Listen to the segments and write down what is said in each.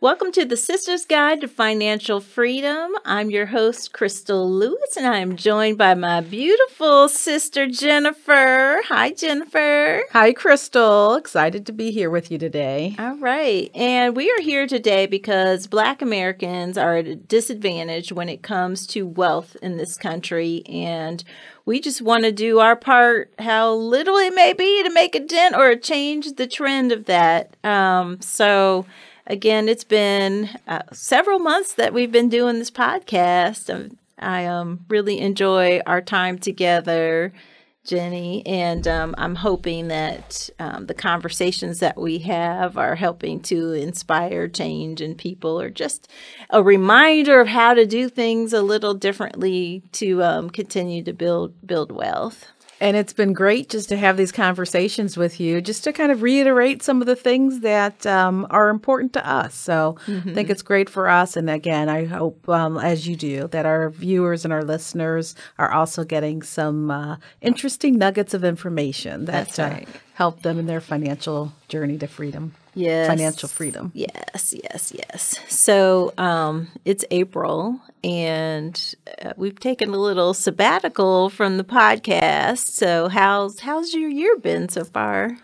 Welcome to the Sister's Guide to Financial Freedom. I'm your host, Crystal Lewis, and I am joined by my beautiful sister, Jennifer. Hi, Jennifer. Hi, Crystal. Excited to be here with you today. All right. And we are here today because Black Americans are at a disadvantage when it comes to wealth in this country. And we just want to do our part, how little it may be, to make a dent or change the trend of that. Um, so, again, it's been uh, several months that we've been doing this podcast. Um, I um, really enjoy our time together, Jenny, and um, I'm hoping that um, the conversations that we have are helping to inspire change in people or just a reminder of how to do things a little differently to um, continue to build build wealth. And it's been great just to have these conversations with you, just to kind of reiterate some of the things that um, are important to us. So mm-hmm. I think it's great for us. And again, I hope, um, as you do, that our viewers and our listeners are also getting some uh, interesting nuggets of information that uh, right. uh, help them in their financial journey to freedom yes. financial freedom. Yes, yes, yes. So um, it's April, and uh, we've taken a little sabbatical from the podcast. So how's how's your year been so far?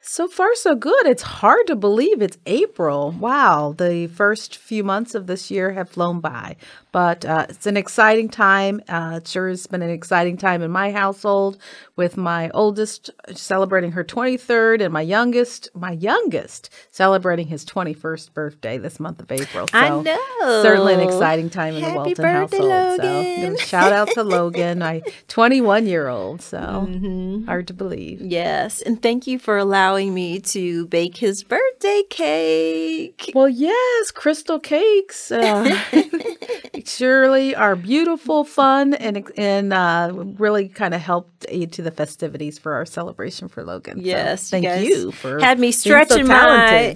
So far, so good. It's hard to believe it's April. Wow, the first few months of this year have flown by. But uh, it's an exciting time. Uh, it sure has been an exciting time in my household with my oldest celebrating her 23rd and my youngest, my youngest, celebrating his 21st birthday this month of April. So I know. Certainly an exciting time in Happy the Walton birthday, household. Logan. So shout out to Logan, my 21 year old. So mm-hmm. hard to believe. Yes. And thank you for allowing me to bake his birthday cake. Well, yes, crystal cakes. Uh, surely are beautiful, fun, and and uh, really kind of helped aid to the festivities for our celebration for Logan. Yes, so thank you, you, for had me stretching so my.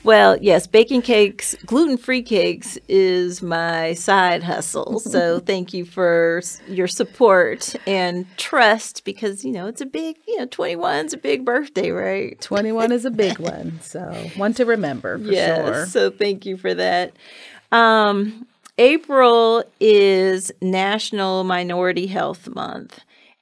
well, yes, baking cakes, gluten free cakes is my side hustle. So thank you for your support and trust because you know it's a big, you know, twenty one is a big birthday, right? Twenty one is a big one, so one to remember for yes, sure. So thank you for that. Um, April is National Minority Health Month.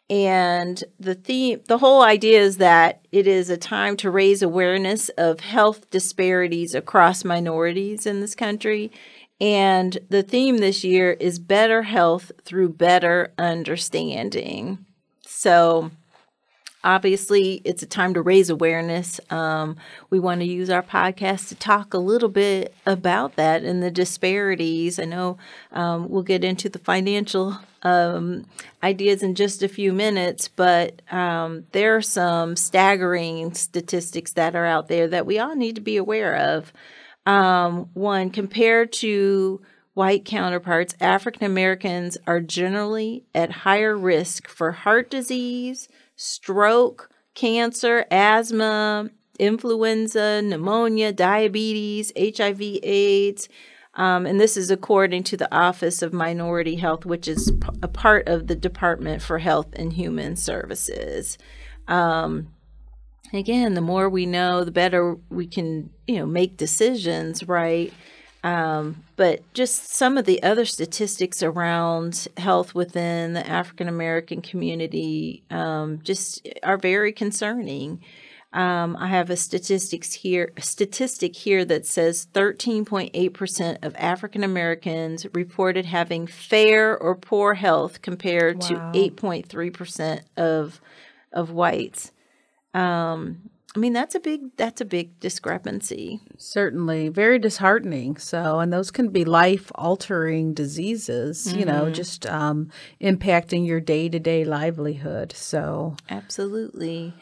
And the theme, the whole idea is that it is a time to raise awareness of health disparities across minorities in this country. And the theme this year is better health through better understanding. So, obviously it's a time to raise awareness. Um, we want to use our podcast to talk a little bit about that and the disparities. I know um, we'll get into the financial um, ideas in just a few minutes, but um, there are some staggering statistics that are out there that we all need to be aware of. Um, one, compared to white counterparts, African Americans are generally at higher risk for heart disease stroke, cancer, asthma, influenza, pneumonia, diabetes, HIV, AIDS. Um, and this is according to the Office of Minority Health, which is p- a part of the Department for Health and Human Services. Um, again, the more we know, the better we can, you know, make decisions, right? Um, but just some of the other statistics around health within the African American community um, just are very concerning. Um, I have a statistics here statistic here that says 13.8% of African Americans reported having fair or poor health compared wow. to 8.3% of of whites. Um, I mean, that's a big that's a big discrepancy. Certainly, very disheartening. So, and those can be life altering diseases. Mm-hmm. You know, mm-hmm. just um, impacting your day to day livelihood. So, absolutely.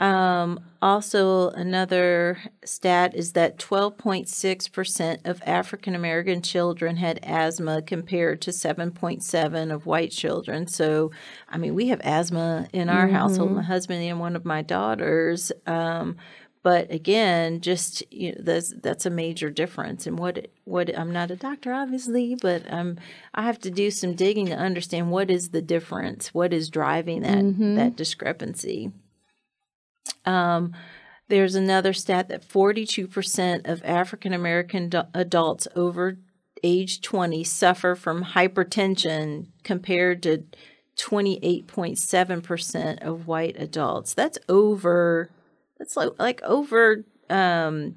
Um, also, another stat is that 12.6% of African American children had asthma compared to 7.7 of white children. So, I mean, we have asthma in our mm-hmm. household, my husband and one of my daughters. Um, but again, just you know, that's that's a major difference. And what what I'm not a doctor, obviously, but um, I have to do some digging to understand what is the difference, what is driving that mm-hmm. that discrepancy. Um, There's another stat that 42% of African American adults over age 20 suffer from hypertension compared to 28.7% of white adults. That's over that's like like over um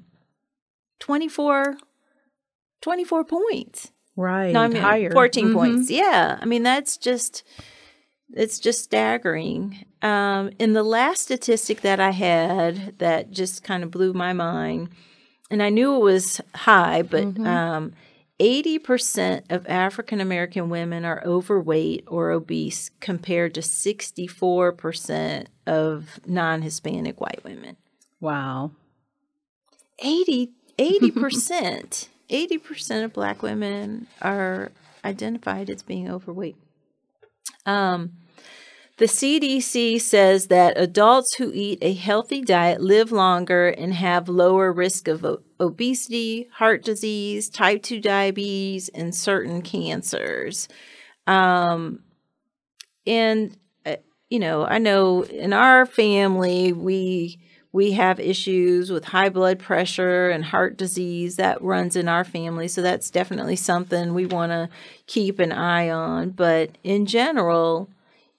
24 24 points. Right. No, I mean higher. 14 Mhm. points. Yeah. I mean that's just it's just staggering. Um, in the last statistic that I had that just kind of blew my mind, and I knew it was high, but um, 80% of African American women are overweight or obese compared to 64% of non Hispanic white women. Wow. 80 80% 80% of black women are identified as being overweight um, the cdc says that adults who eat a healthy diet live longer and have lower risk of obesity heart disease type 2 diabetes and certain cancers. Um, and uh, you know i know in our family we we have issues with high blood pressure and heart disease that runs in our family. So that's definitely something we want to keep an eye on. But in general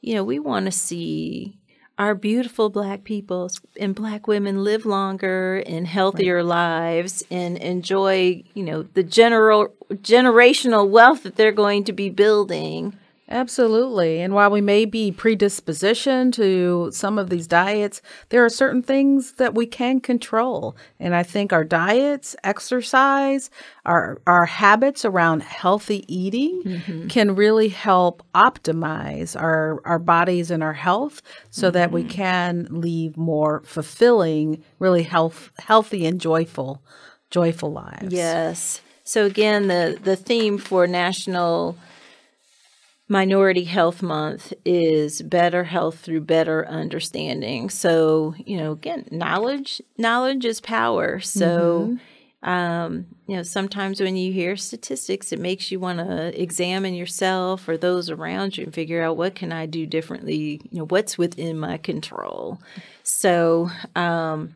you know we want to see our beautiful black people and black women live longer and healthier lives and enjoy you know the general generational wealth that they're going to be building Absolutely. And while we may be predispositioned to some of these diets, there are certain things that we can control. And I think our diets, exercise, our our habits around healthy eating mm-hmm. can really help optimize our our bodies and our health so that we mm-hmm. can lead more fulfilling, really health healthy and joyful joyful lives. Yes. So again, the the theme for National Minority Health Month is better health through better understanding. So, you know, again, knowledge knowledge is power. So, um, you know, sometimes when you hear statistics, it makes you want to examine yourself or those around you and figure out what can I do differently, you know, what's within my control. So, um,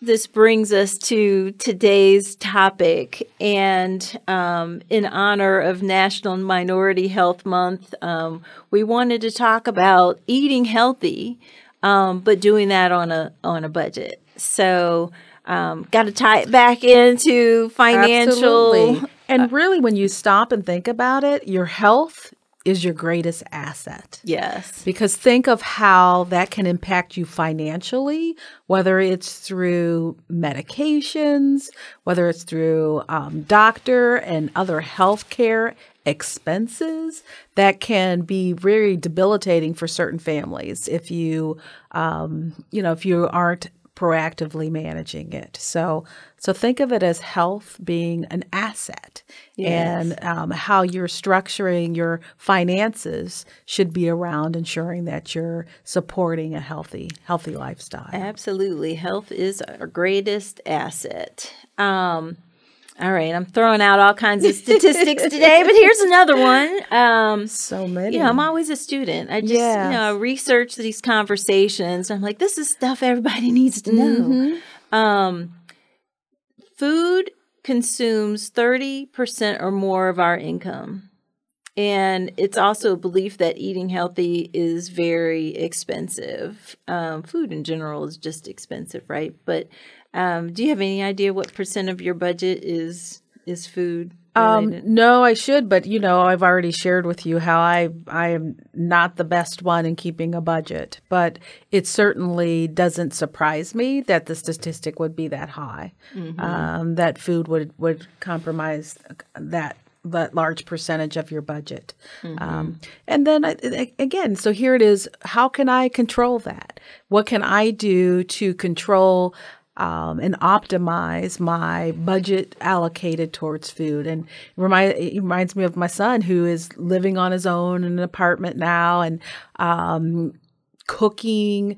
this brings us to today's topic. And um, in honor of National Minority Health Month, um, we wanted to talk about eating healthy, um, but doing that on a on a budget. So, um, got to tie it back into financial. Absolutely. And really, when you stop and think about it, your health is your greatest asset. Yes. Because think of how that can impact you financially, whether it's through medications, whether it's through um, doctor and other healthcare expenses that can be very debilitating for certain families if you, um, you know, if you aren't proactively managing it. So, so think of it as health being an asset, and um, how you're structuring your finances should be around ensuring that you're supporting a healthy, healthy lifestyle. Absolutely. Health is our greatest asset. Um, all right, I'm throwing out all kinds of statistics today, but here's another one. Um, So many. you know, I'm always a student. I just, you know, I research these conversations. I'm like, this is stuff everybody needs to know. Mm-hmm. Um, food consumes 30% or more of our income. And it's also a belief that eating healthy is very expensive. Um, food in general is just expensive, right? But um, do you have any idea what percent of your budget is is food? Um, no, I should, but you know, I've already shared with you how I I am not the best one in keeping a budget, but it certainly doesn't surprise me that the statistic would be that high. Um, that food would would compromise that that large percentage of your budget. Um, and then I- I- again, so here it is. How can I control that? What can I do to control? Um, and optimize my budget allocated towards food. And it, remind, it reminds me of my son who is living on his own in an apartment now and um, cooking,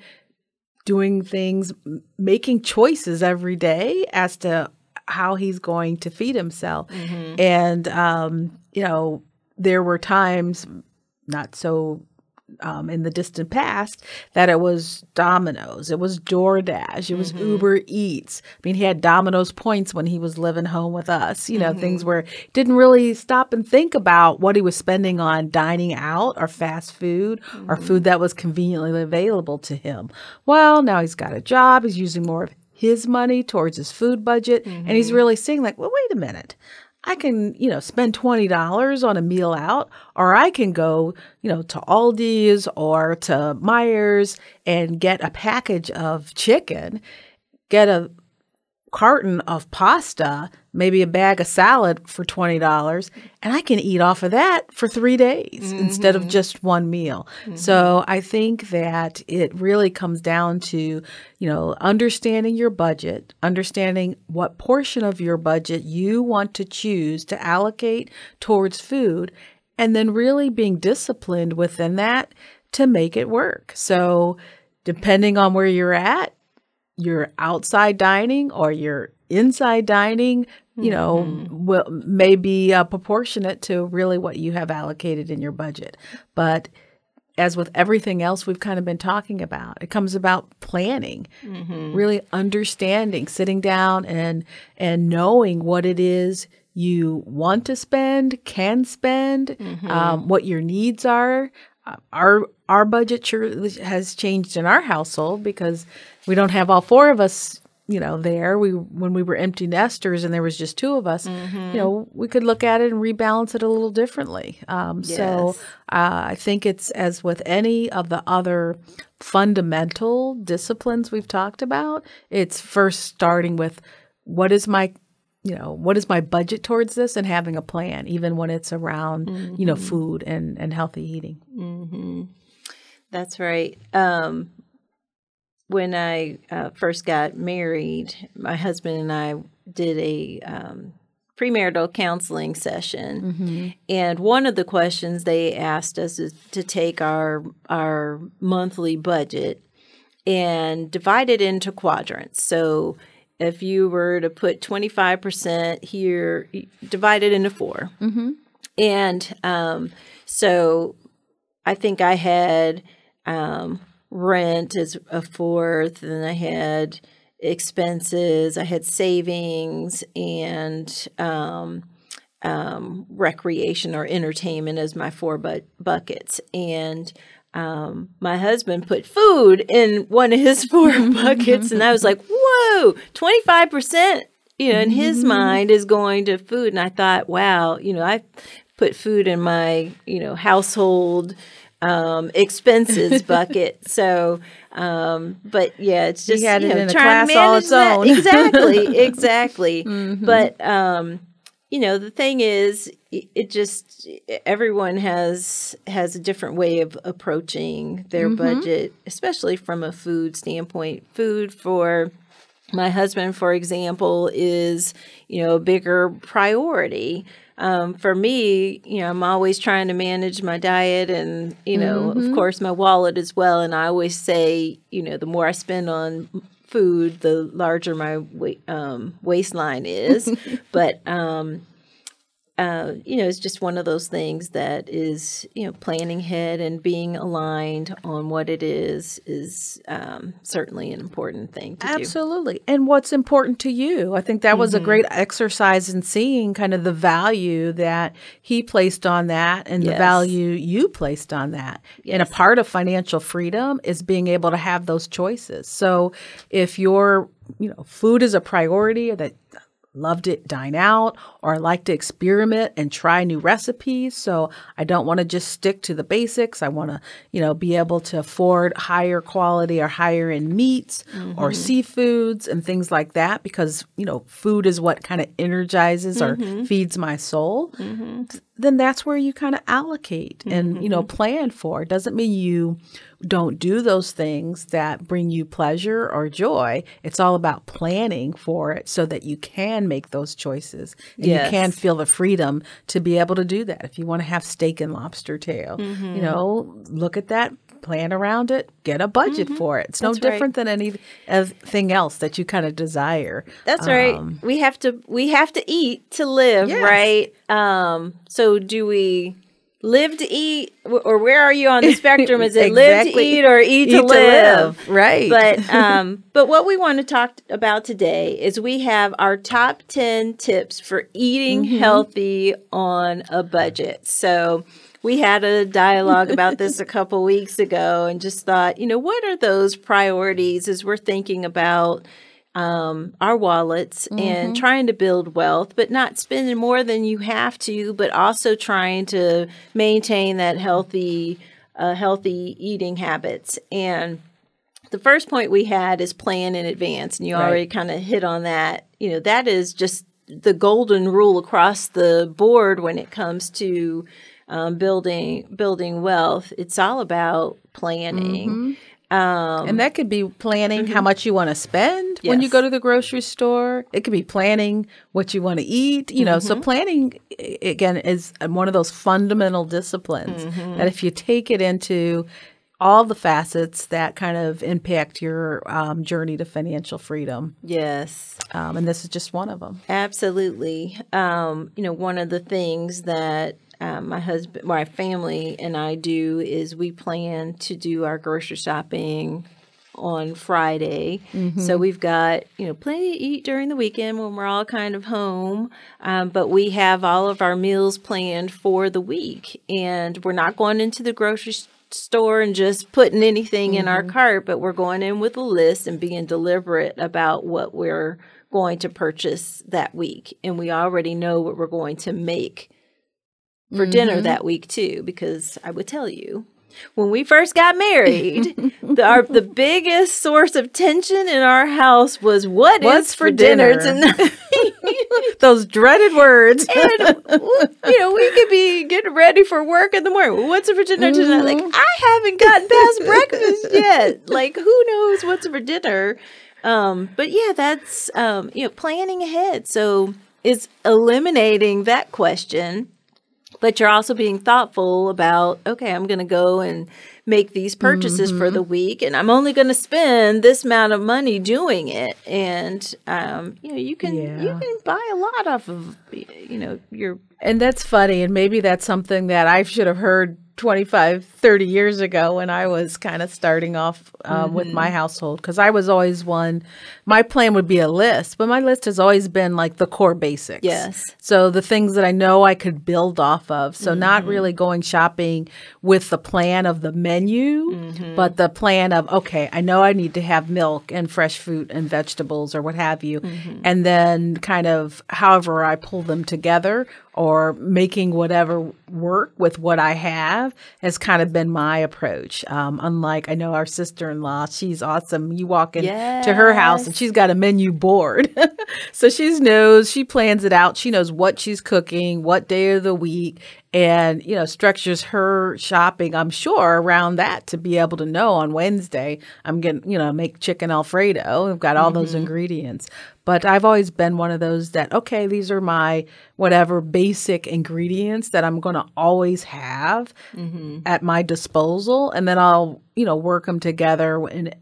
doing things, making choices every day as to how he's going to feed himself. And, um, you know, there were times not so um, in the distant past that it was Domino's, it was DoorDash, it was mm-hmm. Uber Eats. I mean, he had Domino's points when he was living home with us. You know, mm-hmm. things where didn't really stop and think about what he was spending on dining out or fast food mm-hmm. or food that was conveniently available to him. Well, now he's got a job. He's using more of his money towards his food budget, and he's mm-hmm. really seeing like, well, wait a minute. I can, you know, spend $20 on a meal out, or I can go, you know, to Aldi's or to Meijer's and get a package of chicken, get a carton of pasta, maybe a bag of salad for $20, and I can eat off of that for three days mm-hmm. instead of just one meal. Mm-hmm. So I think that it really comes down to, you know, understanding your budget, understanding what portion of your budget you want to choose to allocate towards food, and then really being disciplined within that to make it work. So depending on where you're at, you're outside dining or you're inside dining, you know, mm-hmm. will may be uh, proportionate to really what you have allocated in your budget. But as with everything else we've kind of been talking about, it comes about planning, mm-hmm. really understanding, sitting down and and knowing what it is you want to spend, can spend, mm-hmm. um, what your needs are. Uh, our our budget sure has changed in our household because we don't have all four of us you know there we when we were empty nesters and there was just two of us mm-hmm. you know we could look at it and rebalance it a little differently um, yes. so uh, i think it's as with any of the other fundamental disciplines we've talked about it's first starting with what is my you know what is my budget towards this and having a plan even when it's around mm-hmm. you know mm-hmm. food and and healthy eating mm-hmm. that's right um, when I uh, first got married, my husband and I did a um, premarital counseling session, mm-hmm. and one of the questions they asked us is to take our our monthly budget and divide it into quadrants. So if you were to put 25% here, divide it into 4 mm-hmm. And um, so I think I had um, rent is a fourth, and I had expenses, I had savings, and um, um, recreation or entertainment as my four bu- buckets. And um, my husband put food in one of his four buckets, and I was like, "Whoa, twenty five percent!" You know, in his mm-hmm. mind is going to food, and I thought, "Wow, you know, I put food in my you know household." Um, expenses bucket. So, um, but yeah, it's just you, had you know, it in a class all its own. exactly, exactly. Mm-hmm. But um, you know, the thing is, it just everyone has has a different way of approaching their mm-hmm. budget, especially from a food standpoint. Food for my husband, for example, is you know a bigger priority um, for me, you know, I'm always trying to manage my diet and, you know, mm-hmm. of course, my wallet as well. And I always say, you know, the more I spend on food, the larger my wa- um, waistline is. but um, uh, you know, it's just one of those things that is, you know, planning ahead and being aligned on what it is is um, certainly an important thing to Absolutely. do. And what's important to you. I think that was mm-hmm. a great exercise in seeing kind of the value that he placed on that and yes. the value you placed on that. Yes. And a part of financial freedom is being able to have those choices. So if your you know food is a priority that love to dine out or I like to experiment and try new recipes. So I don't want to just stick to the basics. I want to, you know, be able to afford higher quality or higher end meats mm-hmm. or seafoods and things like that because, you know, food is what kind of energizes mm-hmm. or feeds my soul. Mm-hmm. Then that's where you kind of allocate and, you know, mm-hmm. plan for. It doesn't mean you don't do those things that bring you pleasure or joy. It's all about planning for it so that you can make those choices and yes. you can feel the freedom to be able to do that. If you want to have steak and lobster tail, mm-hmm. you know, look at that, plan around it, get a budget mm-hmm. for it. It's no different right. than anything else that you kind of desire. That's um, right. We have to we have to eat to live, yes. right? Um so do we live to eat, or where are you on the spectrum? Is it live to eat or eat, Eat to, to live? live, right. But um, but what we want to talk about today is we have our top ten tips for eating Mm-hmm. healthy on a budget. So. We had a dialogue about this a couple weeks ago and just thought, you know, what are those priorities as we're thinking about um, our wallets and trying to build wealth, but not spending more than you have to, but also trying to maintain that healthy, uh, healthy eating habits. And the first point we had is plan in advance, and you Right. already kind of hit on that. You know, that is just the golden rule across the board when it comes to um, building building wealth. It's all about planning. Um, And that could be planning how much you want to spend when you go to the grocery store. It could be planning what you want to eat. You know, so planning again is one of those fundamental disciplines that if you take it into all the facets that kind of impact your um, journey to financial freedom, yes. um, and this is just one of them. Absolutely. Um, you know, one of the things that um, my husband, my family, and I do is we plan to do our grocery shopping on Friday. So we've got, you know, plenty to eat during the weekend when we're all kind of home. Um, but we have all of our meals planned for the week. And we're not going into the grocery store and just putting anything in our cart, but we're going in with a list and being deliberate about what we're going to purchase that week. And we already know what we're going to make for dinner that week too, because I would tell you. When we first got married, the, our, the biggest source of tension in our house was what is What's for for dinner, dinner? tonight. Those dreaded words. and you know, we could be getting ready for work in the morning. What's for dinner tonight? Like, I haven't gotten past breakfast yet. Like, who knows what's for dinner? Um, but yeah, that's um, you know, planning ahead. So it's eliminating that question, but you're also being thoughtful about, okay, I'm gonna go and make these purchases for the week and I'm only gonna spend this amount of money doing it. And um, you know, you can you can buy a lot off of you know, your And that's funny. And maybe that's something that I should have heard 25, 30 years ago when I was kind of starting off um, with my mm-hmm. household. Because I was always one, my plan would be a list, but my list has always been like the core basics. Yes. So the things that I know I could build off of. So not mm-hmm. really going shopping with the plan of the menu, mm-hmm. but the plan of, okay, I know I need to have milk and fresh fruit and vegetables or what have you. And then kind of however I pull them together or making whatever work with what I have has kind of been my approach. Um, unlike, I know our sister in law, she's awesome. You walk in to her house and she's got a menu board. so she knows, she plans it out. She knows what she's cooking, what day of the week, and, you know, structures her shopping, I'm sure, around that to be able to know on Wednesday, I'm to, you know, make chicken Alfredo. I've got all those ingredients. But I've always been one of those that, okay, these are my whatever basic ingredients that I'm going to always have at my disposal. And then I'll, you know, work them together in,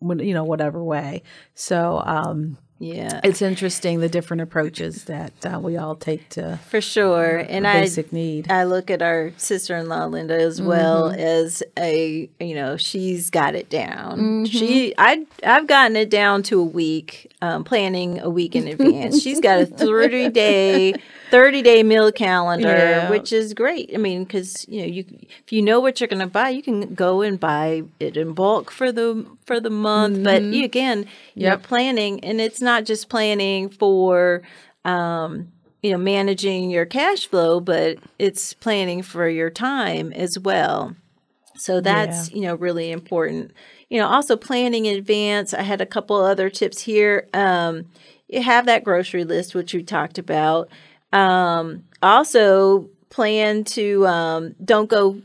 when, you know, whatever way. So, um, yeah, it's interesting the different approaches that uh, we all take to for sure. And I need. I look at our sister-in-law Linda as well as a you know she's got it down. She I I've gotten it down to a week, um, planning a week in advance. she's got a thirty day. 30 day meal calendar Yeah. which is great. I mean because you know you if you know what you're going to buy you can go and buy it in bulk for the for the month. But you, again you're Yep. planning and it's not just planning for um you know managing your cash flow but it's planning for your time as well. So that's you know really important. You know also planning in advance. I had a couple other tips here. Um you have that grocery list which we talked about um also plan to um don't go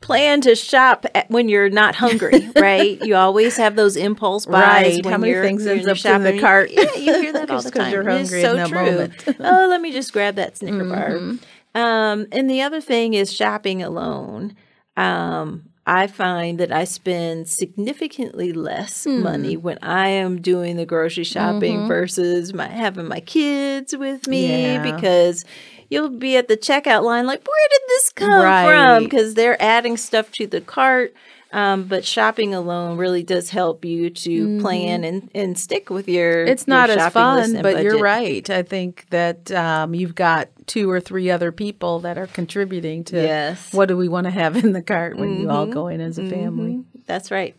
plan to shop at, when you're not hungry right you always have those impulse buys Right. when How many you're- things ends up in the shopping. cart? yeah you hear that all the time you're hungry so in true. Mm-hmm. oh let me just grab that snicker bar um and the other thing is shopping alone um I find that I spend significantly less Hmm. money when I am doing the grocery shopping versus my having my kids with me Mm-hmm. Yeah. because you'll be at the checkout line like, where did this come from? Because they're adding stuff to the cart. Um, but shopping alone really does help you to plan and, and stick with your. Mm-hmm. It's your not as shopping list fun, but you're right. I think that um, you've got two or three other people that are contributing to Yes. what do we want to have in the cart when you all go in as a family. That's right.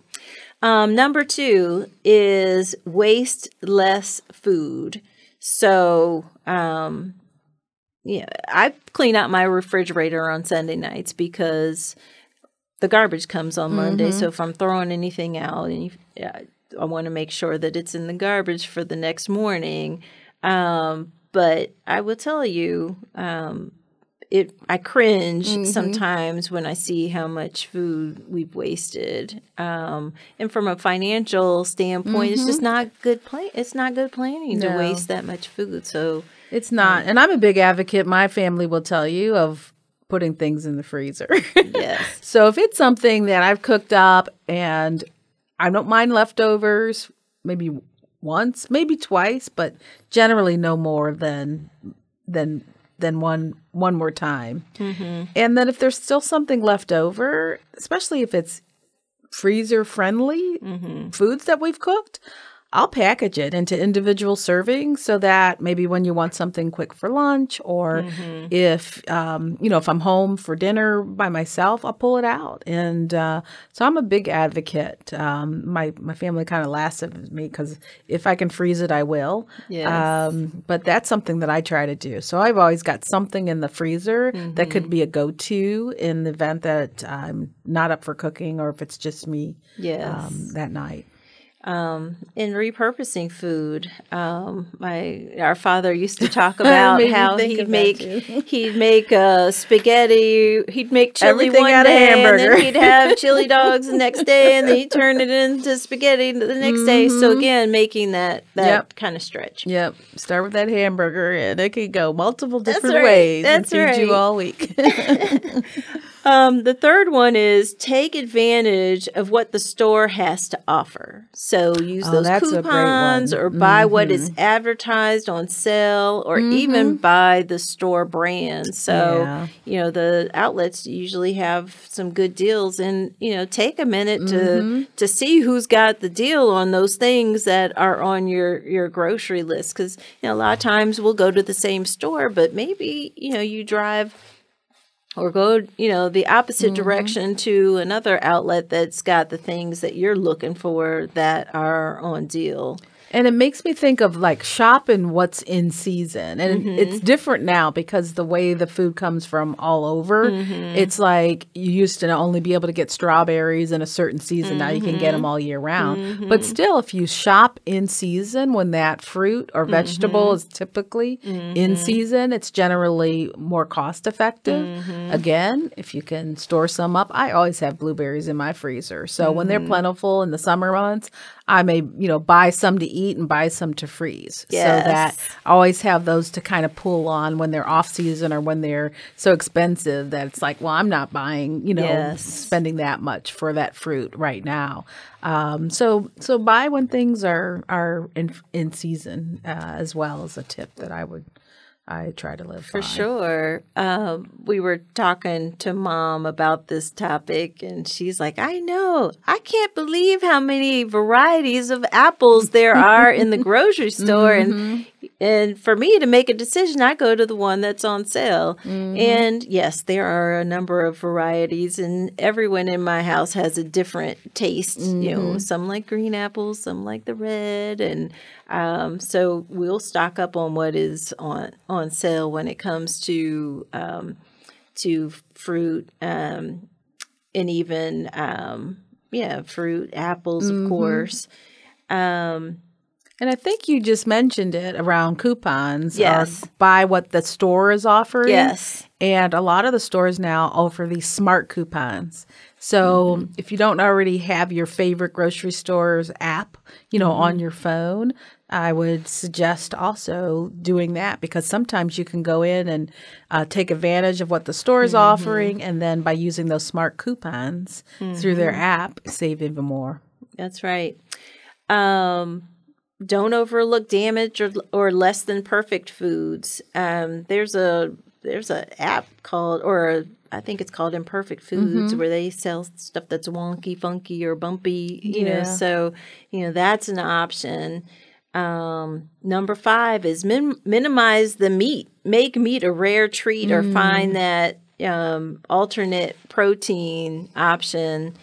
Um, number two is waste less food. So, um, yeah, I clean out my refrigerator on Sunday nights because the garbage comes on Monday. So if I'm throwing anything out, and you, yeah, I want to make sure that it's in the garbage for the next morning. Um, but I will tell you, um, it I cringe sometimes when I see how much food we've wasted. Um, and from a financial standpoint, it's just not good plan. It's not good planning to waste that much food. So It's not. And I'm a big advocate, my family will tell you, of putting things in the freezer. yes, so if it's something that I've cooked up and I don't mind leftovers, maybe once, maybe twice, but generally no more than than than one one more time. Mm-hmm. And then if there's still something left over, especially if it's freezer friendly mm-hmm. foods that we've cooked, I'll package it into individual servings so that maybe when you want something quick for lunch, or if um, you know if I'm home for dinner by myself, I'll pull it out. And uh, so I'm a big advocate. Um, my my family kind of laughs at me because if I can freeze it, I will. Yes. Um, but that's something that I try to do. So I've always got something in the freezer that could be a go-to in the event that I'm not up for cooking or if it's just me yes. um, that night. Um, in repurposing food. Um, my our father used to talk about how he'd that make he'd make uh, spaghetti, he'd make chili Everything one out of day, and then he'd have chili dogs the next day, and then he'd turn it into spaghetti the next day. So again, making that that Mm-hmm. Yep. kind of stretch. Yep. Start with that hamburger, and it could go multiple That's different right. ways That's and feed you all week. Um, the third one is take advantage of what the store has to offer. So use Oh, those that's a great coupons or buy what is mm-hmm. advertised on sale or even mm-hmm. buy the store brand. So, Yeah. you know, the outlets usually have some good deals and, you know, take a minute to mm-hmm. to see who's got the deal on those things that are on your your grocery list cuz you know, a lot of times we'll go to the same store, but maybe, you know, you drive or go you know the opposite mm-hmm. direction to another outlet that's got the things that you're looking for that are on deal And it makes me think of like shopping what's in season. And mm-hmm. it's different now because the way the food comes from all over, mm-hmm. it's like you used to only be able to get strawberries in a certain season. Now you can get them mm-hmm. all year round. But still, if you shop in season when that fruit or vegetable is typically in season, it's generally more cost effective. Again, if you can store some up, I always have blueberries in my freezer. So when they're plentiful in the summer months, I may, you know, buy some to eat and buy some to freeze. So that I always have those to kind of pull on when they're off season or when they're so expensive that it's like, well, I'm not buying, you know, Yes. spending that much for that fruit right now. Um, so so buy when things are are in in season uh, as well as a tip that I would I try to live for by. sure. Um, we were talking to mom about this topic and she's like i know. I can't believe how many varieties of apples there are in the grocery store. And mm-hmm. and for me to make a decision i go to the one that's on sale. Mm-hmm. And yes there are a number of varieties and everyone in my house has a different taste you know mm-hmm. some like green apples some like the red and um, so we'll stock up on what is on on sale when it comes to um, to fruit um, and even um, yeah fruit apples of course um, And I think you just mentioned it around coupons. Yes. buy what the store is offering. Yes. And a lot of the stores now offer these smart coupons. So Mm-hmm. if you don't already have your favorite grocery store's app, you know, Mm-hmm. on your phone, I would suggest also doing that because sometimes you can go in and uh, take advantage of what the store is offering, and then by using those smart coupons through their app, save even more. That's right. Um, don't overlook damaged or, or less than perfect foods. Um, there's a there's a app called or a, I think it's called Imperfect Foods where they sell stuff that's wonky, funky, or bumpy. You know, so you know that's an option. Um, number five is min- minimize the meat. Make meat a rare treat, or find that um, alternate protein option.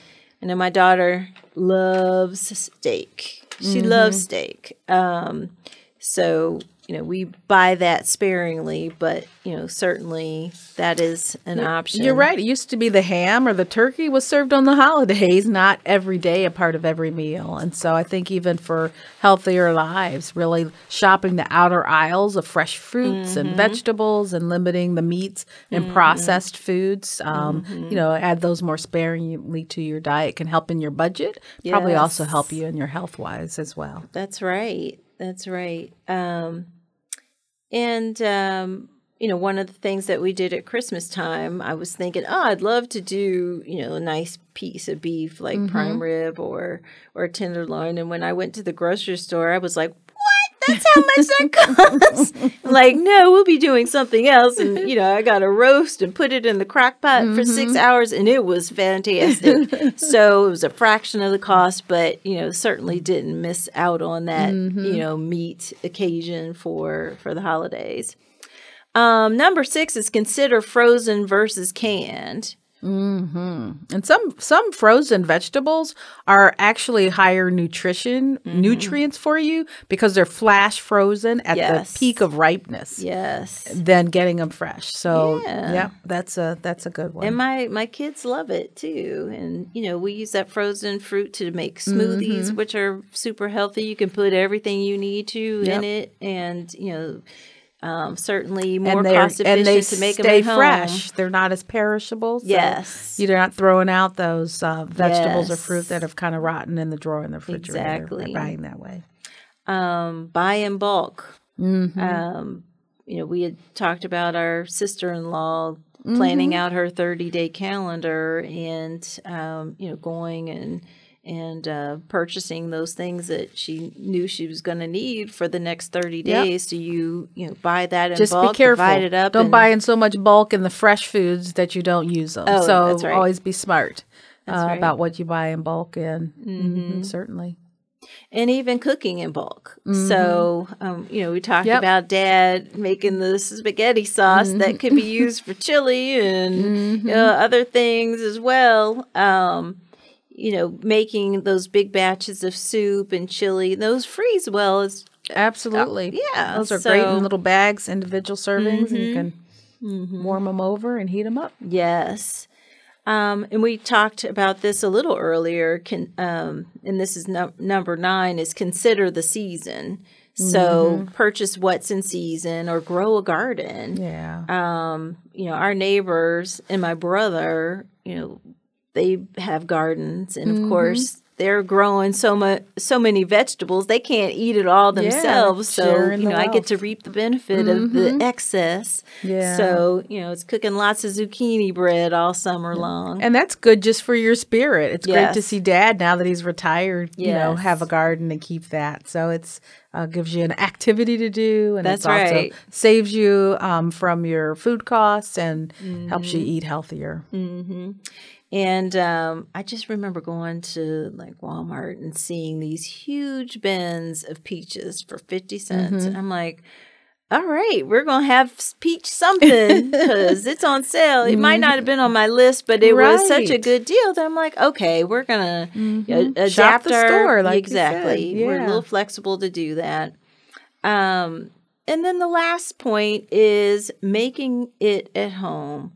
I know my daughter loves steak. She loves steak. Um, so you know we buy that sparingly, but you know certainly that is an option. You're right. It used to be the ham or the turkey was served on the holidays, not every day a part of every meal. And so I think even for healthier lives, really shopping the outer aisles of fresh fruits and vegetables and limiting the meats and processed foods, um, you know, add those more sparingly to your diet can help in your budget. Probably also help you in your health wise as well. That's right. That's right. Um, and um, you know, one of the things that we did at Christmas time, I was thinking, oh, I'd love to do you know a nice piece of beef like prime rib or or tenderloin. And when I went to the grocery store, I was like? That's how much that costs. like, no, we'll be doing something else. And you know, I got a roast and put it in the crock pot for six hours, and it was fantastic. so it was a fraction of the cost, but you know, certainly didn't miss out on that you know meat occasion for for the holidays. Um, number six is consider frozen versus canned. And some some frozen vegetables are actually higher nutrition nutrients for you because they're flash frozen at Yes. the peak of ripeness Yes. than getting them fresh. So Yeah. yeah, that's a that's a good one. And my my kids love it too. And you know, we use that frozen fruit to make smoothies, Mm-hmm. which are super healthy. You can put everything you need to Yep. in it, and you know, um, certainly more cost efficient they to make stay them at home. fresh. They're not as perishable. so Yes. you're not throwing out those uh, vegetables or Yes. fruit that have kind of rotten in the drawer in the refrigerator. Exactly. buying that way. um, buy in bulk. Mm-hmm. Um, you know, we had talked about our sister-in-law planning Mm-hmm. out her 30-day calendar and um, you know going and and uh, purchasing those things that she knew she was going to need for the next 30 Yep. days. So you you know buy that in Just bulk, be careful. divide it up. Don't buy in so much bulk in the fresh foods that you don't use them. Oh, so that's right. always be smart uh, right. about what you buy in bulk. And mhm, certainly, and even cooking in bulk. So, um, you know, we talked Mm-hmm. Yep. about dad making the spaghetti sauce Mm-hmm. that could be used for chili and you know, other things as well. Um, you know, making those big batches of soup and chili, those freeze well absolutely, yeah, those are great in little bags, individual servings, and you can warm them over and heat them up. Yes. Um, and we talked about this a little earlier. Can um, and this is num- number nine is consider the season. So purchase what's in season or grow a garden. Yeah, Um, you know, our neighbors and my brother, you know, they have gardens, and of course they're growing so much, so many vegetables they can't eat it all themselves. so you know, I get to reap the benefit of the excess. Yeah. So you know, it's cooking lots of zucchini bread all summer long. and that's good just for your spirit. It's great to see Dad now that he's retired. You know, have a garden and keep that. So it's uh, gives you an activity to do, and That's it's also right. saves you um, from your food costs and helps Mm-hmm. you eat healthier. And um, I just remember going to like Walmart and seeing these huge bins of peaches for 50 cents. Mm-hmm. And I'm like, all right, we're going to have peach something because it's on sale. It might not have been on my list, but it was such a Mm-hmm. Good deal that I'm like, okay, we're going to adapt Shop the our store, like exactly. We're a little flexible to do that. Um, and then the last point is making it at home.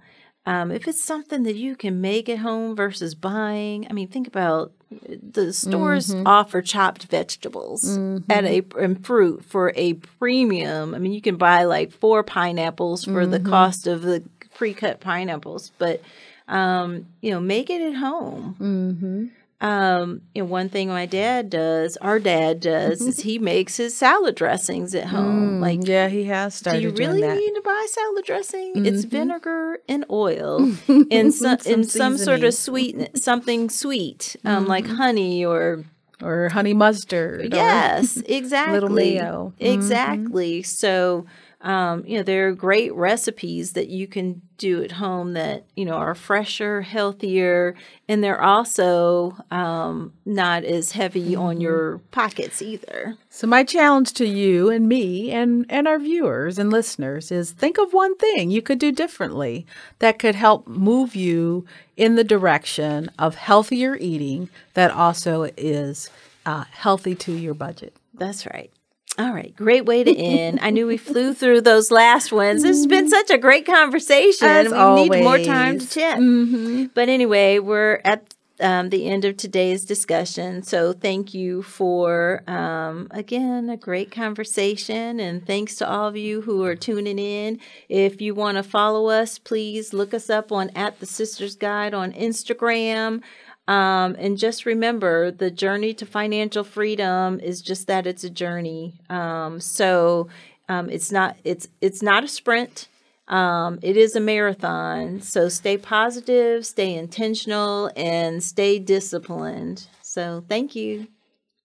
Um, if it's something that you can make at home versus buying, I mean, think about the stores Mm-hmm. offer chopped vegetables at a and fruit for a premium. I mean, you can buy like four pineapples for Mm-hmm. the cost of the pre-cut pineapples, but um, you know, make it at home. Um, and one thing my dad does, our dad does, is he makes his salad dressings at home. like, yeah, he has started. do you really that. need to buy salad dressing? It's vinegar and oil and some, Some and some sort of sweet, something sweet, um, like honey or or honey mustard. or- Yes, exactly. mayo. Exactly. So, um, you know, there are great recipes that you can do at home that, you know, are fresher, healthier, and they're also um, not as heavy on your pockets either. So my challenge to you and me and and our viewers and listeners is think of one thing you could do differently that could help move you in the direction of healthier eating that also is uh, healthy to your budget. That's right. All right, great way to end. I knew we flew through those last ones. This has been such a great conversation. As we need more time to always. chat. But anyway, we're at um, the end of today's discussion. So thank you for, um, again, a great conversation. And thanks to all of you who are tuning in. If you want to follow us, please look us up on at the Sisters Guide on Instagram. Um, and just remember the journey to financial freedom is just that it's a journey. Um, so um, it's not it's it's not a sprint. Um, it is a marathon. So stay positive, stay intentional, and stay disciplined. So thank you.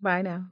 Bye now.